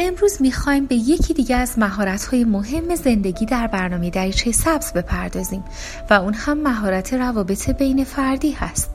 امروز می‌خوایم به یکی دیگه از مهارت‌های مهم زندگی در برنامه دریچه سبز بپردازیم و اون هم مهارت روابط بین فردی هست.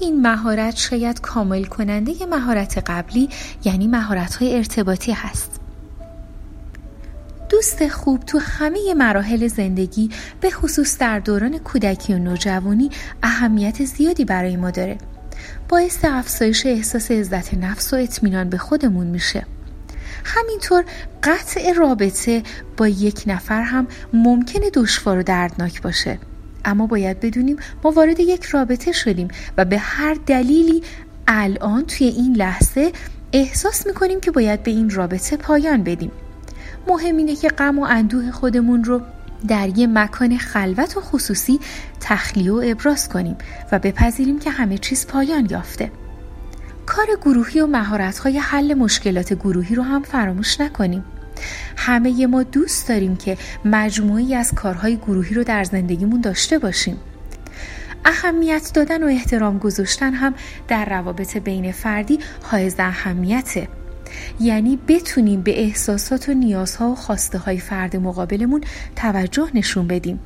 این مهارت شاید کامل کننده مهارت قبلی یعنی مهارت‌های ارتباطی هست. دوست خوب تو همه مراحل زندگی به خصوص در دوران کودکی و نوجوانی اهمیت زیادی برای ما داره. باعث افزایش احساس عزت نفس و اطمینان به خودمون میشه. همینطور قطع رابطه با یک نفر هم ممکنه دشوار و دردناک باشه. اما باید بدونیم ما وارد یک رابطه شدیم و به هر دلیلی الان توی این لحظه احساس می‌کنیم که باید به این رابطه پایان بدیم. مهم اینه که غم و اندوه خودمون رو در یه مکان خلوت و خصوصی تخلیه و ابراز کنیم و بپذیریم که همه چیز پایان یافته. کار گروهی و مهارت‌های حل مشکلات گروهی رو هم فراموش نکنیم. همه ما دوست داریم که مجموعی از کارهای گروهی رو در زندگیمون داشته باشیم. اهمیت دادن و احترام گذاشتن هم در روابط بین فردی حائز اهمیته. یعنی بتونیم به احساسات و نیازها و خواسته های فرد مقابلمون توجه نشون بدیم.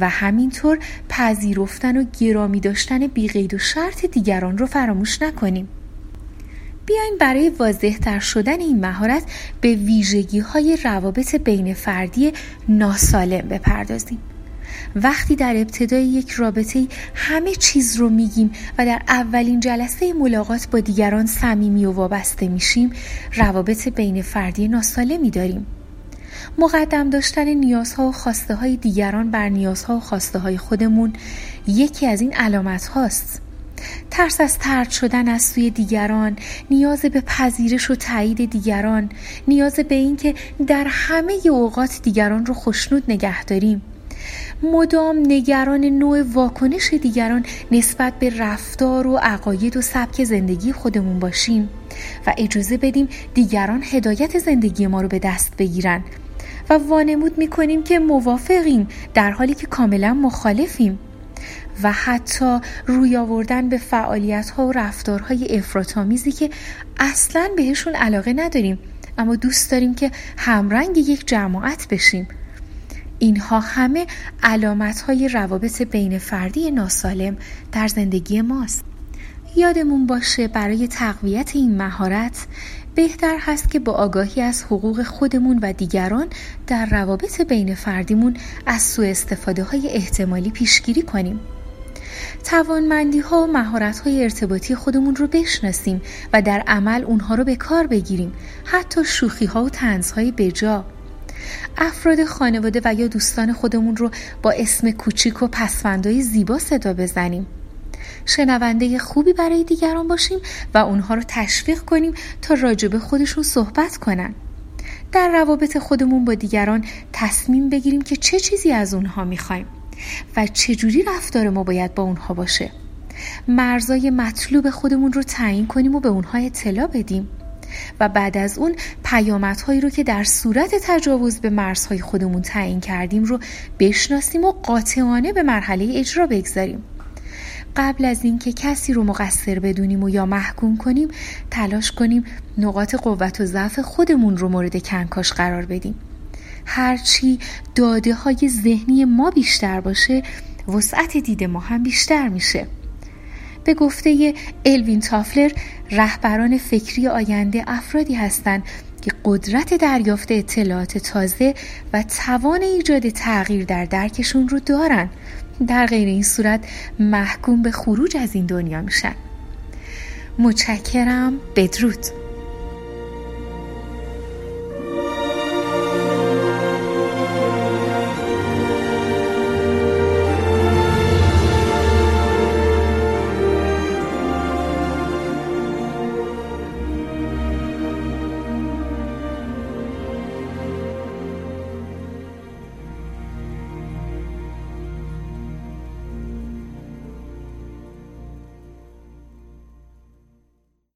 و همینطور پذیرفتن و گرامی داشتن بیقید و شرط دیگران رو فراموش نکنیم. بیاین برای واضح تر شدن این مهارت به ویژگی های روابط بین فردی ناسالم بپردازیم. وقتی در ابتدای یک رابطه همه چیز رو میگیم و در اولین جلسه ملاقات با دیگران صمیمی و وابسته میشیم روابط بین فردی ناسالمی داریم مقدم داشتن نیازها و خواسته های دیگران بر نیازها و خواسته های خودمون یکی از این علامت هاست. ترس از ترد شدن از سوی دیگران نیاز به پذیرش و تایید دیگران نیاز به اینکه در همه اوقات دیگران رو خشنود نگه داریم. مدام نگران نوع واکنش دیگران نسبت به رفتار و عقاید و سبک زندگی خودمون باشیم و اجازه بدیم دیگران هدایت زندگی ما رو به دست بگیرن. و وانمود می‌کنیم که موافقیم در حالی که کاملا مخالفیم. و حتی روی آوردن به فعالیت ها و رفتارهای افراطآمیزی که اصلا بهشون علاقه نداریم اما دوست داریم که همرنگ یک جماعت بشیم. اینها همه علامت های روابط بین فردی ناسالم در زندگی ماست. یادمون باشه برای تقویت این مهارت بهتر هست که با آگاهی از حقوق خودمون و دیگران در روابط بین فردیمون از سوء استفاده های احتمالی پیشگیری کنیم. توانمندی ها و مهارت های ارتباطی خودمون رو بشناسیم و در عمل اونها رو به کار بگیریم حتی شوخی ها و تنز های بجا افراد خانواده و یا دوستان خودمون رو با اسم کوچیک و پسفندهای زیبا صدا بزنیم شنونده خوبی برای دیگران باشیم و اونها رو تشویق کنیم تا راجبه خودشون صحبت کنن. در روابط خودمون با دیگران تصمیم بگیریم که چه چیزی از اونها می‌خوایم و چجوری رفتار ما باید با اونها باشه. مرزای مطلوب خودمون رو تعیین کنیم و به اونها اطلاع بدیم و بعد از اون پیامدهایی رو که در صورت تجاوز به مرزهای خودمون تعیین کردیم رو بشناسیم و قاطعانه به مرحله اجرا بگذاریم. قبل از اینکه کسی رو مقصر بدونیم و یا محکوم کنیم تلاش کنیم نقاط قوت و ضعف خودمون رو مورد کنکاش قرار بدیم. هرچی داده های ذهنی ما بیشتر باشه وسعت دید ما هم بیشتر میشه. به گفته الوین تافلر رهبران فکری آینده افرادی هستند که قدرت دریافت اطلاعات تازه و توان ایجاد تغییر در درکشون رو دارن. در غیر این صورت محکوم به خروج از این دنیا میشن. متشکرم. بدرود.